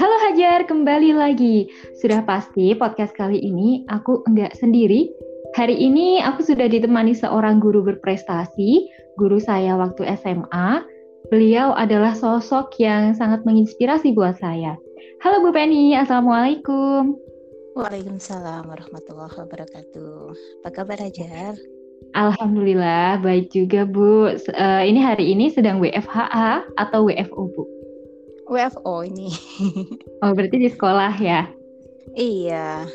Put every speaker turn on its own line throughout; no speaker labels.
Halo Hajar, kembali lagi. Sudah pasti podcast kali ini aku enggak sendiri. Hari ini aku sudah ditemani seorang guru berprestasi, guru saya waktu SMA. Beliau adalah sosok yang sangat menginspirasi buat saya. Halo Bu Penny, Assalamualaikum.
Waalaikumsalam warahmatullahi wabarakatuh. Apa kabar Hajar?
Alhamdulillah, baik juga Bu. Uh, ini hari ini sedang WFHA atau WFO Bu?
WFO ini.
oh, berarti di sekolah ya?
Iya.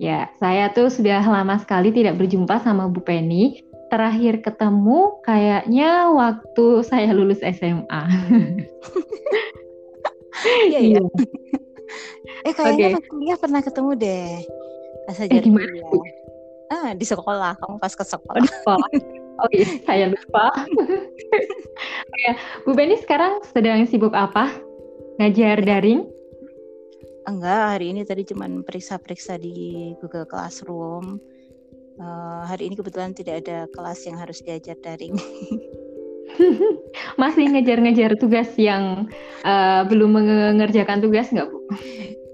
Ya, saya tuh sudah lama sekali tidak berjumpa sama Bu Penny. Terakhir ketemu kayaknya waktu saya lulus SMA.
Iya, iya. eh kayaknya okay. kuliah pernah ketemu deh.
Pas eh, gimana? Kuliah.
Ah, di sekolah. Kamu pas ke sekolah.
Oh, di sekolah. Oh iya, saya lupa. ya, Bu Beni sekarang sedang sibuk apa? Ngajar daring?
Enggak, hari ini tadi cuma periksa-periksa di Google Classroom. Uh, hari ini kebetulan tidak ada kelas yang harus diajar daring.
Masih ngejar-ngejar tugas yang uh, belum mengerjakan tugas nggak Bu?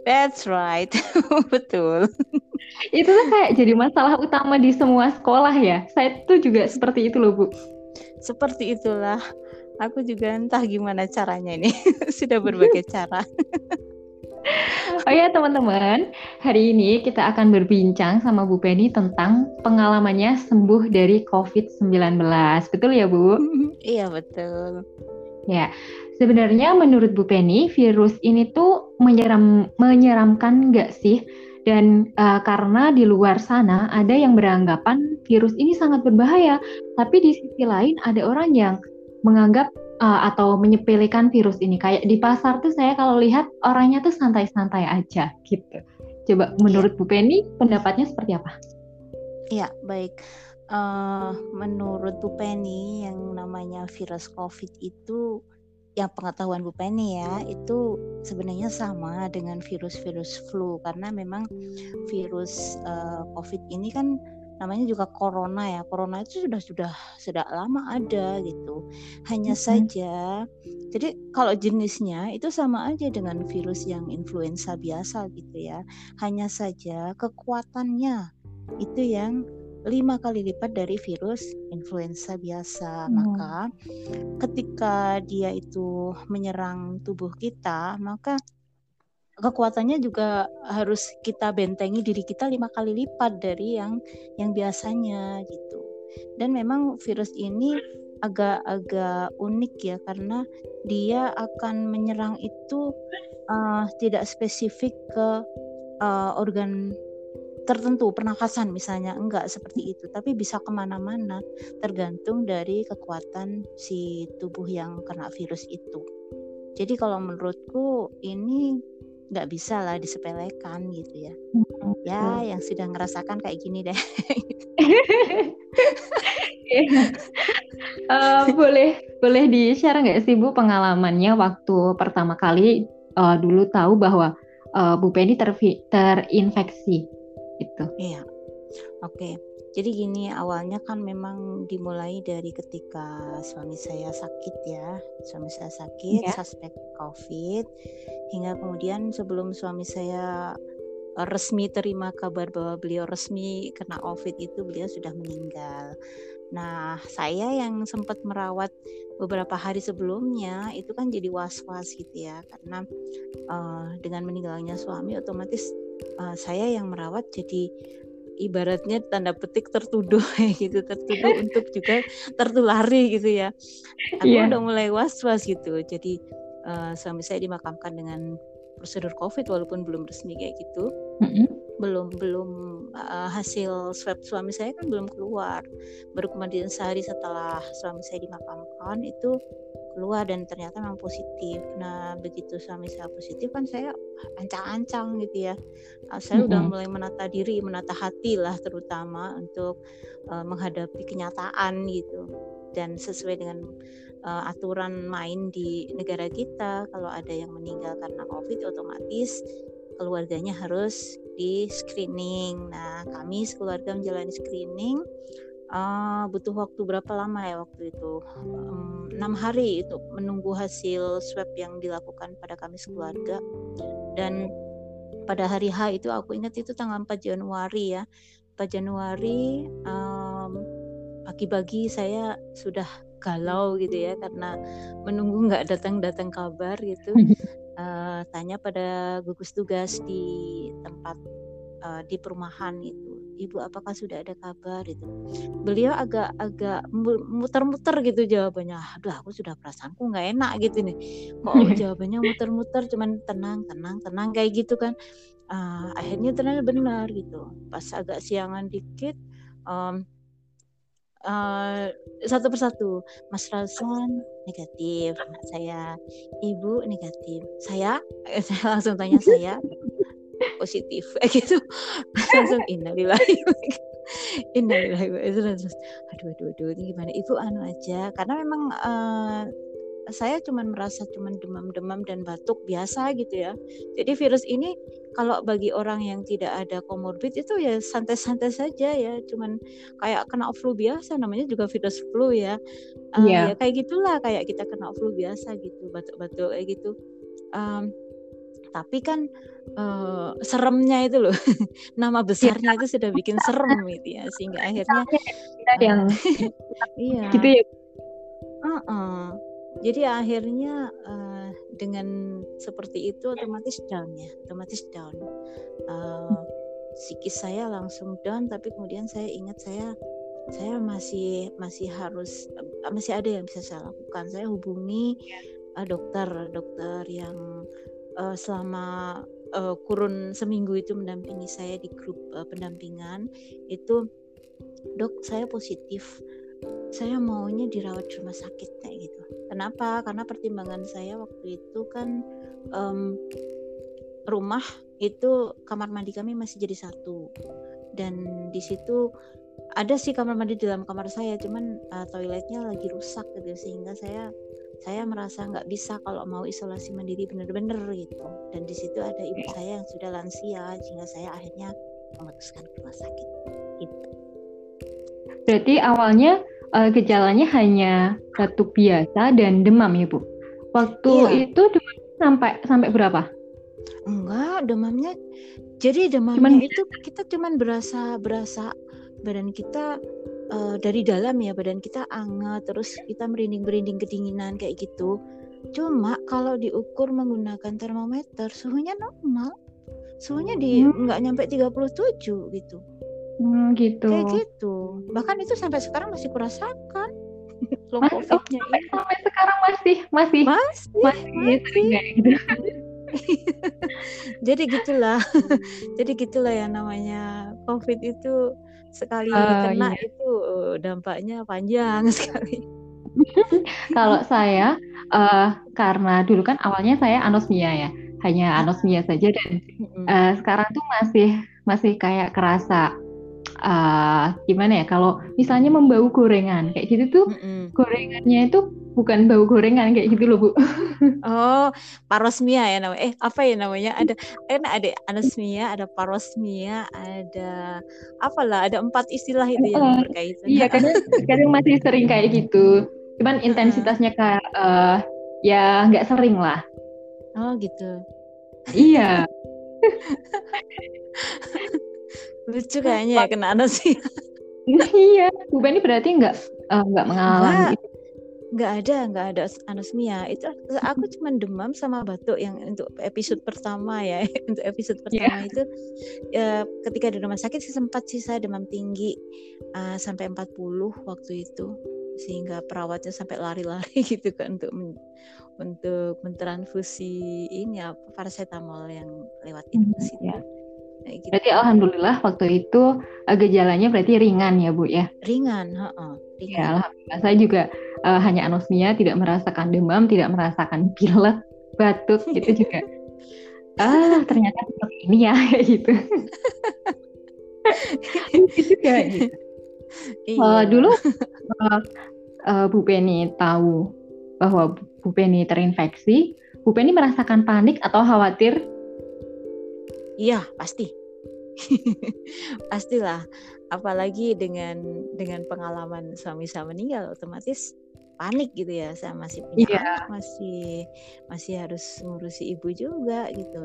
That's right, betul.
Itu tuh kayak jadi masalah utama di semua sekolah ya. Saya tuh juga seperti itu loh Bu.
Seperti itulah. Aku juga entah gimana caranya ini. Sudah berbagai cara.
oh ya teman-teman, hari ini kita akan berbincang sama Bu Penny tentang pengalamannya sembuh dari COVID-19. Betul ya Bu?
iya betul.
Ya, Sebenarnya menurut Bu Penny, virus ini tuh menyeram, menyeramkan nggak sih? Dan uh, karena di luar sana ada yang beranggapan virus ini sangat berbahaya, tapi di sisi lain ada orang yang menganggap uh, atau menyepelekan virus ini. Kayak di pasar tuh saya kalau lihat orangnya tuh santai-santai aja gitu. Coba menurut Bu Penny pendapatnya seperti apa?
Iya, baik. Uh, menurut Bu Penny yang namanya virus COVID itu yang pengetahuan Bu Penny ya itu sebenarnya sama dengan virus-virus flu karena memang virus uh, COVID ini kan namanya juga corona ya. Corona itu sudah sudah sudah lama ada gitu. Hanya mm-hmm. saja jadi kalau jenisnya itu sama aja dengan virus yang influenza biasa gitu ya. Hanya saja kekuatannya itu yang lima kali lipat dari virus influenza biasa. Hmm. Maka ketika dia itu menyerang tubuh kita, maka kekuatannya juga harus kita bentengi diri kita lima kali lipat dari yang yang biasanya gitu. Dan memang virus ini agak-agak unik ya karena dia akan menyerang itu uh, tidak spesifik ke uh, organ tertentu pernafasan misalnya enggak seperti itu. Tapi bisa ke mana-mana tergantung dari kekuatan si tubuh yang kena virus itu. Jadi kalau menurutku ini nggak bisa lah disepelekan gitu ya. Hmm, ya yang sudah ngerasakan kayak gini deh.
Uh, boleh boleh di share nggak sih bu pengalamannya waktu pertama kali uh, dulu tahu bahwa uh, Bu Penny ter terinfeksi gitu.
Iya. Oke. Jadi gini, awalnya kan memang dimulai dari ketika suami saya sakit ya. Suami saya sakit, ya. suspek COVID hingga kemudian sebelum suami saya eh, resmi terima kabar bahwa beliau resmi kena COVID itu beliau sudah meninggal. Nah, saya yang sempat merawat beberapa hari sebelumnya itu kan jadi was-was gitu ya karena uh, dengan meninggalnya suami otomatis uh, saya yang merawat jadi ibaratnya tanda petik tertuduh gitu tertuduh untuk juga tertulari gitu ya aku yeah. udah mulai was was gitu jadi uh, suami saya dimakamkan dengan prosedur covid walaupun belum resmi kayak gitu mm-hmm. belum belum uh, hasil swab suami saya kan belum keluar baru kemudian sehari setelah suami saya dimakamkan itu keluar dan ternyata memang positif. Nah begitu suami saya positif kan saya ancang-ancang gitu ya. Nah, saya mm -hmm. udah mulai menata diri, menata hati lah terutama untuk uh, menghadapi kenyataan gitu. Dan sesuai dengan uh, aturan main di negara kita, kalau ada yang meninggal karena COVID otomatis keluarganya harus di screening. Nah kami sekeluarga menjalani screening uh, butuh waktu berapa lama ya waktu itu? Enam um, hari itu menunggu hasil swab yang dilakukan pada kami sekeluarga dan pada hari H itu aku ingat itu tanggal 4 Januari ya. 4 Januari um, pagi-pagi saya sudah galau gitu ya karena menunggu nggak datang-datang kabar gitu. Uh, tanya pada gugus tugas di tempat uh, di perumahan itu ibu apakah sudah ada kabar? Itu beliau agak-agak muter-muter gitu jawabannya. Aduh aku sudah perasaanku nggak enak gitu nih. Kok jawabannya muter-muter cuman tenang tenang tenang kayak gitu kan. Uh, akhirnya ternyata benar gitu. Pas agak siangan dikit um, uh, satu persatu. Mas Rasan negatif anak saya. Ibu negatif saya? Saya langsung tanya saya positif kayak gitu langsung innalillahi innalillahi terus aduh aduh aduh ini gimana ibu anu aja karena memang uh, saya cuma merasa cuma demam-demam dan batuk biasa gitu ya. Jadi virus ini kalau bagi orang yang tidak ada komorbid itu ya santai-santai saja ya, cuman kayak kena flu biasa namanya juga virus flu ya. Uh, yeah. Ya kayak gitulah kayak kita kena flu biasa gitu, batuk-batuk kayak gitu. Um, tapi kan uh, seremnya itu loh. Nama besarnya itu sudah bikin serem gitu ya sehingga akhirnya
yang
iya.
gitu ya.
Uh -uh. jadi akhirnya uh, dengan seperti itu otomatis down ya otomatis down. Uh, psikis saya langsung down tapi kemudian saya ingat saya saya masih masih harus masih ada yang bisa saya lakukan. Saya hubungi uh, dokter dokter yang uh, selama uh, kurun seminggu itu mendampingi saya di grup uh, pendampingan itu dok saya positif. Saya maunya dirawat di rumah sakit kayak gitu. Kenapa? Karena pertimbangan saya waktu itu kan um, rumah itu kamar mandi kami masih jadi satu. Dan di situ ada sih kamar mandi di dalam kamar saya cuman uh, toiletnya lagi rusak gitu sehingga saya saya merasa nggak bisa kalau mau isolasi mandiri benar-benar gitu dan di situ ada ibu saya yang sudah lansia sehingga saya akhirnya memutuskan ke rumah sakit gitu.
Berarti awalnya uh, gejalanya hanya batuk biasa dan demam ya bu. Waktu iya. itu demam sampai sampai berapa?
Enggak, demamnya jadi demamnya cuman, itu kita cuman berasa berasa badan kita uh, dari dalam ya badan kita anget terus kita merinding-merinding kedinginan kayak gitu. Cuma kalau diukur menggunakan termometer suhunya normal. Suhunya di hmm. nggak nyampe 37 gitu.
Hmm, gitu.
Kayak gitu. Bahkan itu sampai sekarang masih kurasakan
long oh, sampai, sampai sekarang masih masih.
Masih masih, masih. gitu. jadi gitulah. Jadi gitulah ya namanya covid itu sekali uh, kena iya. itu uh, dampaknya panjang sekali.
Kalau saya uh, karena dulu kan awalnya saya anosmia ya, hanya anosmia saja dan uh, sekarang tuh masih masih kayak kerasa uh, gimana ya kalau misalnya membau gorengan kayak gitu tuh mm -mm. gorengannya itu bukan bau gorengan kayak gitu loh bu.
Oh, parosmia ya namanya. Eh apa ya namanya? Ada kan ada anosmia, ada parosmia, ada apalah, ada empat istilah itu yang berkaitan.
Iya, kadang kadang masih sering kayak gitu. Cuman intensitasnya kayak uh, ya nggak sering lah.
Oh gitu.
Iya.
Lucu kayaknya ya kena anosmia.
iya, Bu Beni berarti nggak uh, nggak mengalami itu
nggak ada nggak ada anosmia itu aku cuma demam sama batuk yang untuk episode pertama ya untuk episode iya. pertama yeah. itu ya, ketika di rumah sakit sih sempat sih saya demam tinggi uh, sampai 40 waktu itu sehingga perawatnya sampai lari-lari gitu kan untuk men, untuk mentransfusi ini apa paracetamol yang lewat infus
mm, yeah. gitu. Berarti alhamdulillah waktu itu uh, gejalanya berarti ringan ya Bu ya?
Ringan, heeh.
ringan. Ya, alhamdulillah saya juga uh, hanya anosmia, tidak merasakan demam, tidak merasakan pilek, batuk gitu juga. ah, ternyata seperti ini ya gitu. gitu juga gitu. Iya. Uh, dulu uh, uh, Bu Penny tahu bahwa Bu Penny terinfeksi, Bu Penny merasakan panik atau khawatir?
Iya, pasti. pastilah apalagi dengan dengan pengalaman suami saya meninggal otomatis panik gitu ya saya masih punya yeah. anak masih masih harus ngurusi ibu juga gitu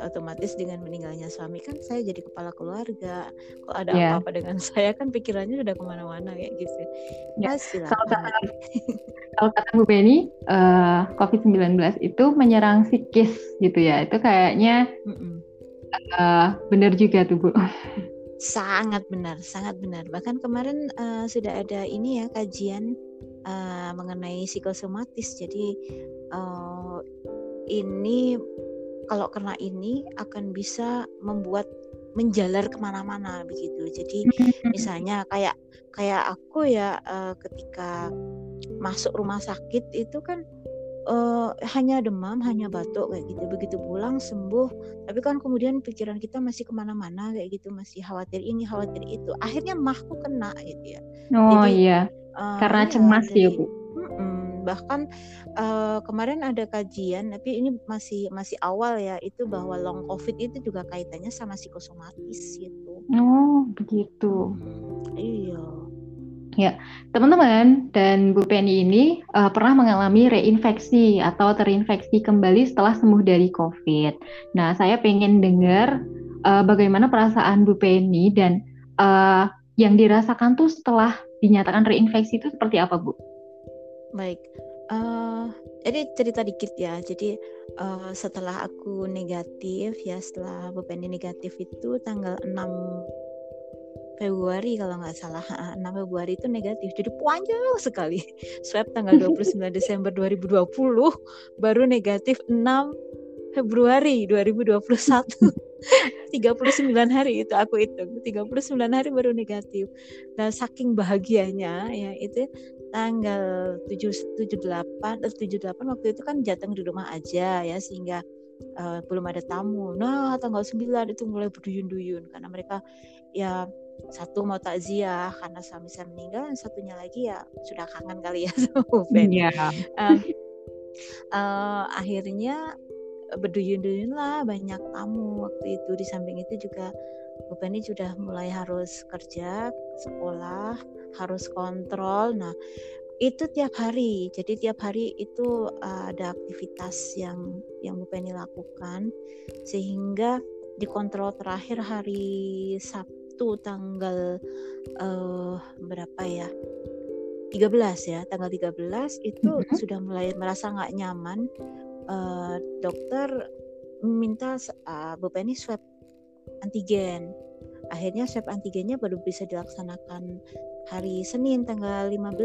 otomatis dengan meninggalnya suami kan saya jadi kepala keluarga kalau ada yeah. apa-apa dengan saya kan pikirannya udah ke mana-mana kayak gitu
yeah. kalau kata, kalau kata Bu Penny uh, eh, COVID-19 itu menyerang psikis gitu ya itu kayaknya mm -mm. Uh, benar juga tuh Bu
sangat benar sangat benar bahkan kemarin uh, sudah ada ini ya kajian uh, mengenai psikosomatis. Jadi uh, ini kalau kena ini akan bisa membuat menjalar ke mana-mana begitu. Jadi misalnya kayak kayak aku ya uh, ketika masuk rumah sakit itu kan uh, hanya demam, hanya batuk kayak gitu. Begitu pulang sembuh, tapi kan kemudian pikiran kita masih ke mana-mana kayak gitu, masih khawatir ini, khawatir itu. Akhirnya mahku kena gitu ya.
Oh Jadi, iya. Uh, Karena iya, cemas ya bu.
bahkan uh, kemarin ada kajian, tapi ini masih masih awal ya, itu bahwa long covid itu juga kaitannya sama psikosomatis gitu.
Oh begitu.
Hmm, iya.
Ya, teman-teman dan Bu Penny ini uh, pernah mengalami reinfeksi atau terinfeksi kembali setelah sembuh dari COVID. Nah, saya pengen dengar uh, bagaimana perasaan Bu Penny dan uh, yang dirasakan tuh setelah dinyatakan reinfeksi itu seperti apa, Bu?
Baik, uh, jadi cerita dikit ya. Jadi uh, setelah aku negatif ya, setelah Bu Penny negatif itu tanggal 6 Februari kalau nggak salah. 6 Februari itu negatif. Jadi panjang sekali. Swab tanggal 29 Desember 2020 baru negatif 6 Februari 2021 39 hari itu aku hitung. 39 hari baru negatif. Dan saking bahagianya ya itu tanggal 7 78 78 waktu itu kan jateng di rumah aja ya sehingga uh, belum ada tamu. Nah, tanggal 9 itu mulai berduyun-duyun karena mereka ya satu mau takziah karena suami saya meninggal dan satunya lagi ya sudah kangen kali ya sama Uben. Yeah. Um, uh, akhirnya berduyun-duyun lah banyak tamu waktu itu di samping itu juga Bu Penny sudah mulai harus kerja sekolah harus kontrol nah itu tiap hari jadi tiap hari itu uh, ada aktivitas yang yang Bu Penny lakukan sehingga dikontrol terakhir hari Sabtu Sabtu tanggal uh, berapa ya 13 ya tanggal 13 itu mm -hmm. sudah mulai merasa nggak nyaman uh, dokter minta uh, Bu Penny swab antigen akhirnya swab antigennya baru bisa dilaksanakan hari Senin tanggal 15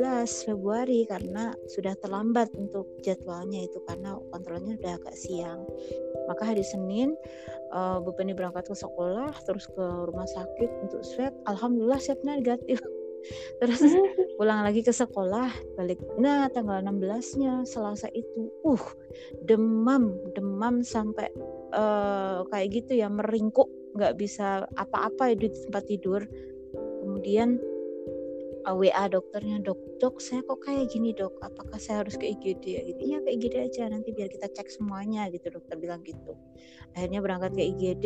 Februari karena sudah terlambat untuk jadwalnya itu karena kontrolnya sudah agak siang. Maka hari Senin uh, Bu Penny berangkat ke sekolah terus ke rumah sakit untuk swab. Alhamdulillah swabnya negatif. Terus pulang lagi ke sekolah balik. Nah tanggal 16 nya Selasa itu uh demam demam sampai uh, kayak gitu ya meringkuk. Nggak bisa apa-apa di tempat tidur. Kemudian WA dokternya dok dok saya kok kayak gini dok? Apakah saya harus ke IGD ya? Gitu iya ke IGD aja nanti biar kita cek semuanya gitu dokter bilang gitu. Akhirnya berangkat ke IGD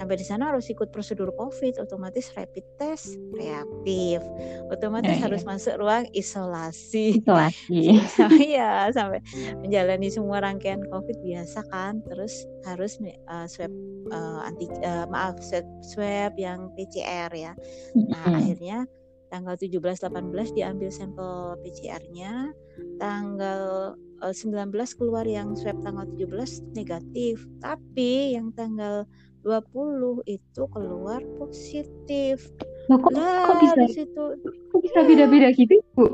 sampai di sana harus ikut prosedur COVID otomatis rapid test reaktif. Otomatis ya, harus ya. masuk ruang isolasi.
Isolasi.
Ya sampai menjalani semua rangkaian COVID biasa kan terus harus uh, swab uh, anti uh, maaf swab, swab yang PCR ya. Nah hmm. akhirnya tanggal 17-18 diambil sampel PCR-nya, tanggal 19 eh, keluar yang swab tanggal 17 negatif, tapi yang tanggal 20 itu keluar positif.
Loh, kok, lah, kok bisa di situ kok bisa beda-beda gitu, Bu?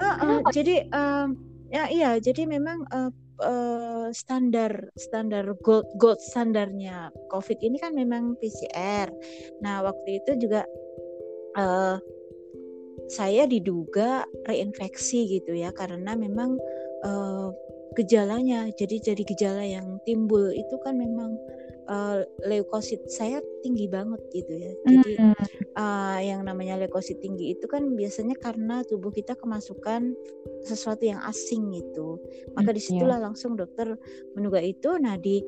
Uh, uh, jadi um, ya iya, jadi memang uh, uh, standar standar gold gold standarnya COVID ini kan memang PCR. Nah, waktu itu juga uh, saya diduga reinfeksi gitu ya karena memang uh, gejalanya jadi jadi gejala yang timbul itu kan memang uh, leukosit saya tinggi banget gitu ya. Jadi uh, yang namanya leukosit tinggi itu kan biasanya karena tubuh kita kemasukan sesuatu yang asing gitu. Maka di situlah langsung dokter menduga itu. Nah di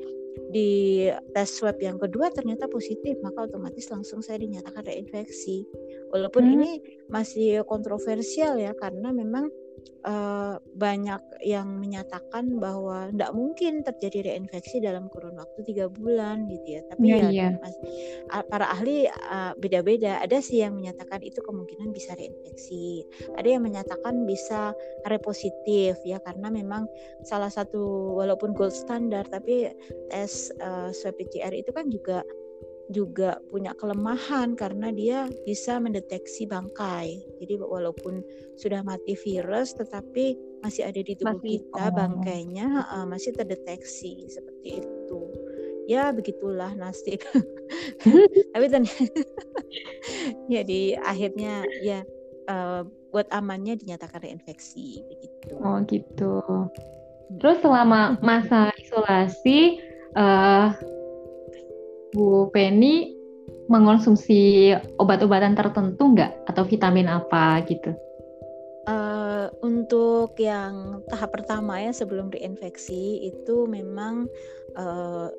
di tes swab yang kedua ternyata positif maka otomatis langsung saya dinyatakan reinfeksi walaupun hmm. ini masih kontroversial ya karena memang uh, banyak yang menyatakan bahwa tidak mungkin terjadi reinfeksi dalam kurun waktu tiga bulan gitu ya. Tapi ya, ya iya. Mas, para ahli uh, beda-beda. Ada sih yang menyatakan itu kemungkinan bisa reinfeksi. Ada yang menyatakan bisa repositif ya karena memang salah satu walaupun gold standar tapi tes uh, swab PCR itu kan juga juga punya kelemahan karena dia bisa mendeteksi bangkai. Jadi walaupun sudah mati virus tetapi masih ada di tubuh masih, kita oh. bangkainya uh, masih terdeteksi seperti itu. Ya begitulah nasib. Tapi ternyata ya di akhirnya ya uh, buat amannya dinyatakan reinfeksi begitu.
Oh gitu. Terus selama masa isolasi uh, Bu Penny mengonsumsi obat-obatan tertentu nggak atau vitamin apa gitu?
Uh, untuk yang tahap pertama ya sebelum reinfeksi itu memang uh,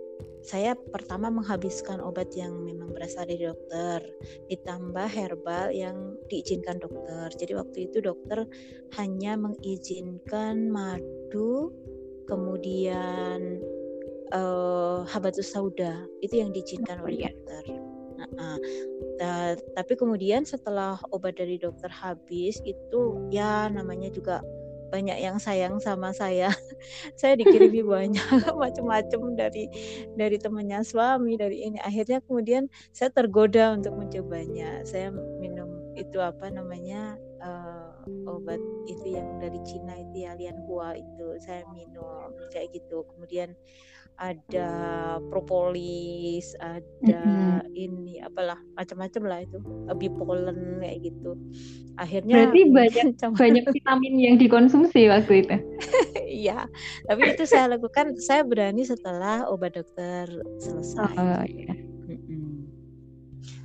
saya pertama menghabiskan obat yang memang berasal dari dokter ditambah herbal yang diizinkan dokter. Jadi waktu itu dokter hanya mengizinkan madu kemudian uh, habatus sauda itu yang diizinkan oleh iya. dokter. Nah, uh, tapi kemudian setelah obat dari dokter habis itu ya namanya juga banyak yang sayang sama saya. saya dikirimi banyak macam-macam dari dari temannya suami dari ini. Akhirnya kemudian saya tergoda untuk mencobanya. Saya minum itu apa namanya uh, obat itu yang dari Cina itu ya Lianhua itu saya minum kayak gitu. Kemudian ada propolis, ada mm-hmm. ini apalah macam-macam lah itu, bipolen kayak gitu. Akhirnya
Berarti banyak banyak vitamin yang dikonsumsi waktu itu.
Iya, tapi itu saya lakukan saya berani setelah obat dokter selesai. Oh, iya.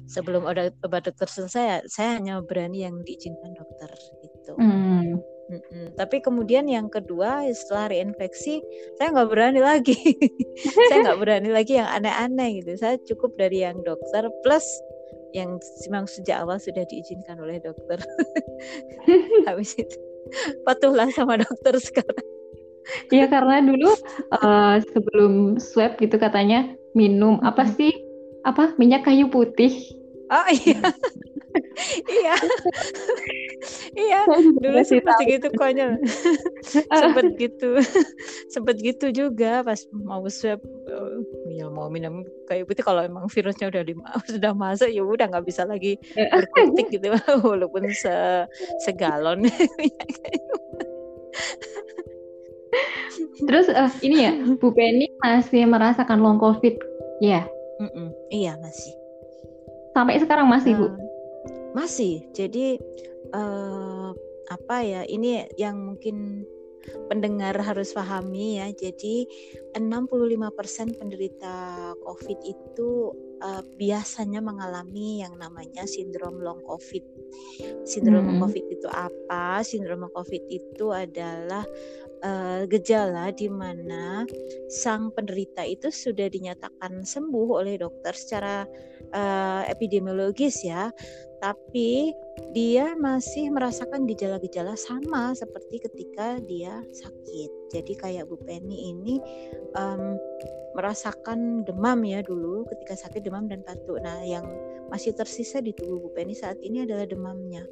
Sebelum obat, obat dokter selesai, saya hanya berani yang diizinkan dokter gitu. Mm. Mm-mm. Tapi kemudian yang kedua setelah reinfeksi saya nggak berani lagi. saya nggak berani lagi yang aneh-aneh gitu. Saya cukup dari yang dokter plus yang memang sejak awal sudah diizinkan oleh dokter. Habis itu patuhlah sama dokter sekarang.
Iya karena dulu uh, sebelum swab gitu katanya minum apa sih apa minyak kayu putih.
Oh iya. Iya. Iya dulu sempat gitu konyol. Sempet gitu. Sempet gitu juga pas mau swab uh, ya mau minum kayak putih. Kalau emang virusnya udah di, sudah masuk ya udah nggak bisa lagi berkutik gitu. Walaupun se segalon.
Terus uh, ini ya, Bu Penny masih merasakan long COVID, ya?
Mm -mm, iya masih.
Sampai sekarang masih, uh, Bu?
Masih. Jadi uh, apa ya? Ini yang mungkin pendengar harus pahami ya. Jadi 65% penderita COVID itu uh, biasanya mengalami yang namanya sindrom long COVID. Sindrom hmm. COVID itu apa? Sindrom COVID itu adalah uh, gejala di mana sang penderita itu sudah dinyatakan sembuh oleh dokter secara uh, epidemiologis ya, tapi dia masih merasakan gejala-gejala sama seperti ketika dia sakit. Jadi kayak Bu Penny ini um, merasakan demam ya dulu ketika sakit demam dan batuk. Nah, yang masih tersisa di tubuh Bu Penny saat ini adalah demamnya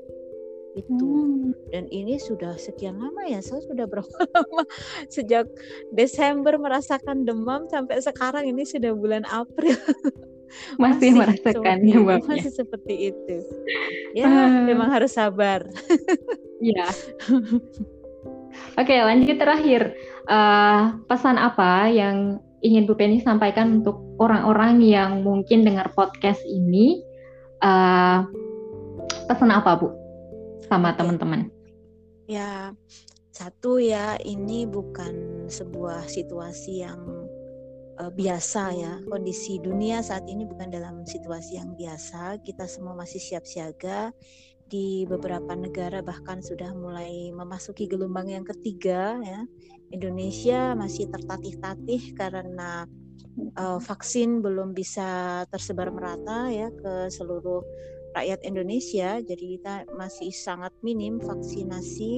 itu hmm. dan ini sudah sekian lama ya saya sudah berapa lama sejak Desember merasakan demam sampai sekarang ini sudah bulan April
masih, masih merasakan demamnya
masih seperti itu. Ya uh. memang harus sabar.
Ya oke lanjut terakhir. Uh, pesan apa yang ingin Bu Penny sampaikan untuk orang-orang yang mungkin dengar podcast ini? Uh, pesan apa Bu? Sama teman-teman.
Ya satu ya ini bukan sebuah situasi yang uh, biasa ya. Kondisi dunia saat ini bukan dalam situasi yang biasa. Kita semua masih siap siaga. Di beberapa negara bahkan sudah mulai memasuki gelombang yang ketiga ya. Indonesia masih tertatih-tatih karena uh, vaksin belum bisa tersebar merata ya ke seluruh rakyat Indonesia. Jadi kita masih sangat minim vaksinasi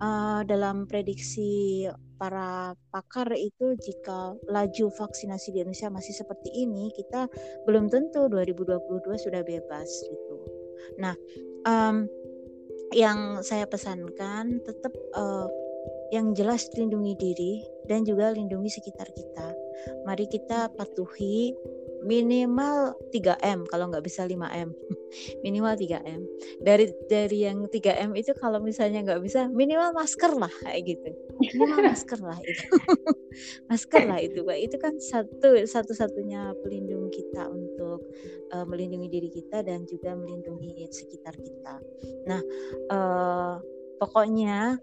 uh, dalam prediksi para pakar itu jika laju vaksinasi di Indonesia masih seperti ini, kita belum tentu 2022 sudah bebas gitu. Nah, um, yang saya pesankan tetap uh, yang jelas lindungi diri dan juga lindungi sekitar kita. Mari kita patuhi minimal 3M kalau nggak bisa 5M minimal 3M dari dari yang 3M itu kalau misalnya nggak bisa minimal masker lah kayak gitu. Minimal masker lah itu. Masker lah itu Pak itu kan satu satu-satunya pelindung kita untuk uh, melindungi diri kita dan juga melindungi sekitar kita. Nah uh, pokoknya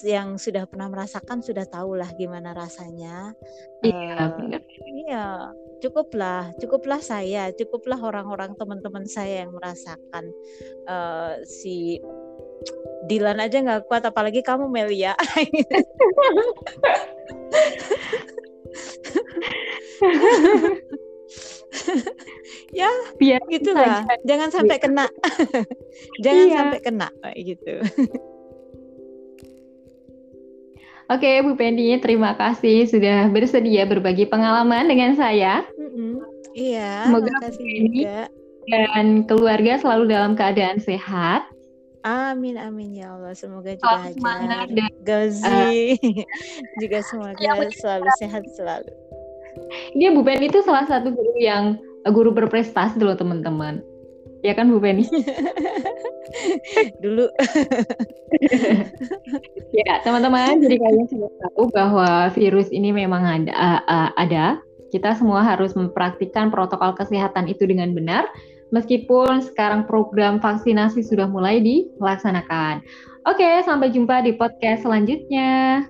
yang sudah pernah merasakan sudah tahu lah gimana rasanya.
Iya,
uh, Iya, cukuplah, cukuplah saya, cukuplah orang-orang teman-teman saya yang merasakan uh, si Dilan aja nggak kuat, apalagi kamu Melia. ya, Biar gitu lah. Jangan sampai kena. Jangan iya. sampai kena gitu.
Oke, Bu Penny, terima kasih sudah bersedia berbagi pengalaman dengan saya.
Mm-hmm. Iya,
semoga Bu Penny dan keluarga selalu dalam keadaan sehat.
Amin amin ya Allah. Semoga juga Hajar, dan, Gazi uh, juga semoga ya, selalu sehat selalu.
Dia Bu Penny itu salah satu guru yang guru berprestasi loh teman-teman. Ya kan Bu Penny?
Dulu.
ya teman-teman, jadi kalian sudah tahu bahwa virus ini memang ada. Uh, ada. Kita semua harus mempraktikkan protokol kesehatan itu dengan benar. Meskipun sekarang program vaksinasi sudah mulai dilaksanakan. Oke, sampai jumpa di podcast selanjutnya.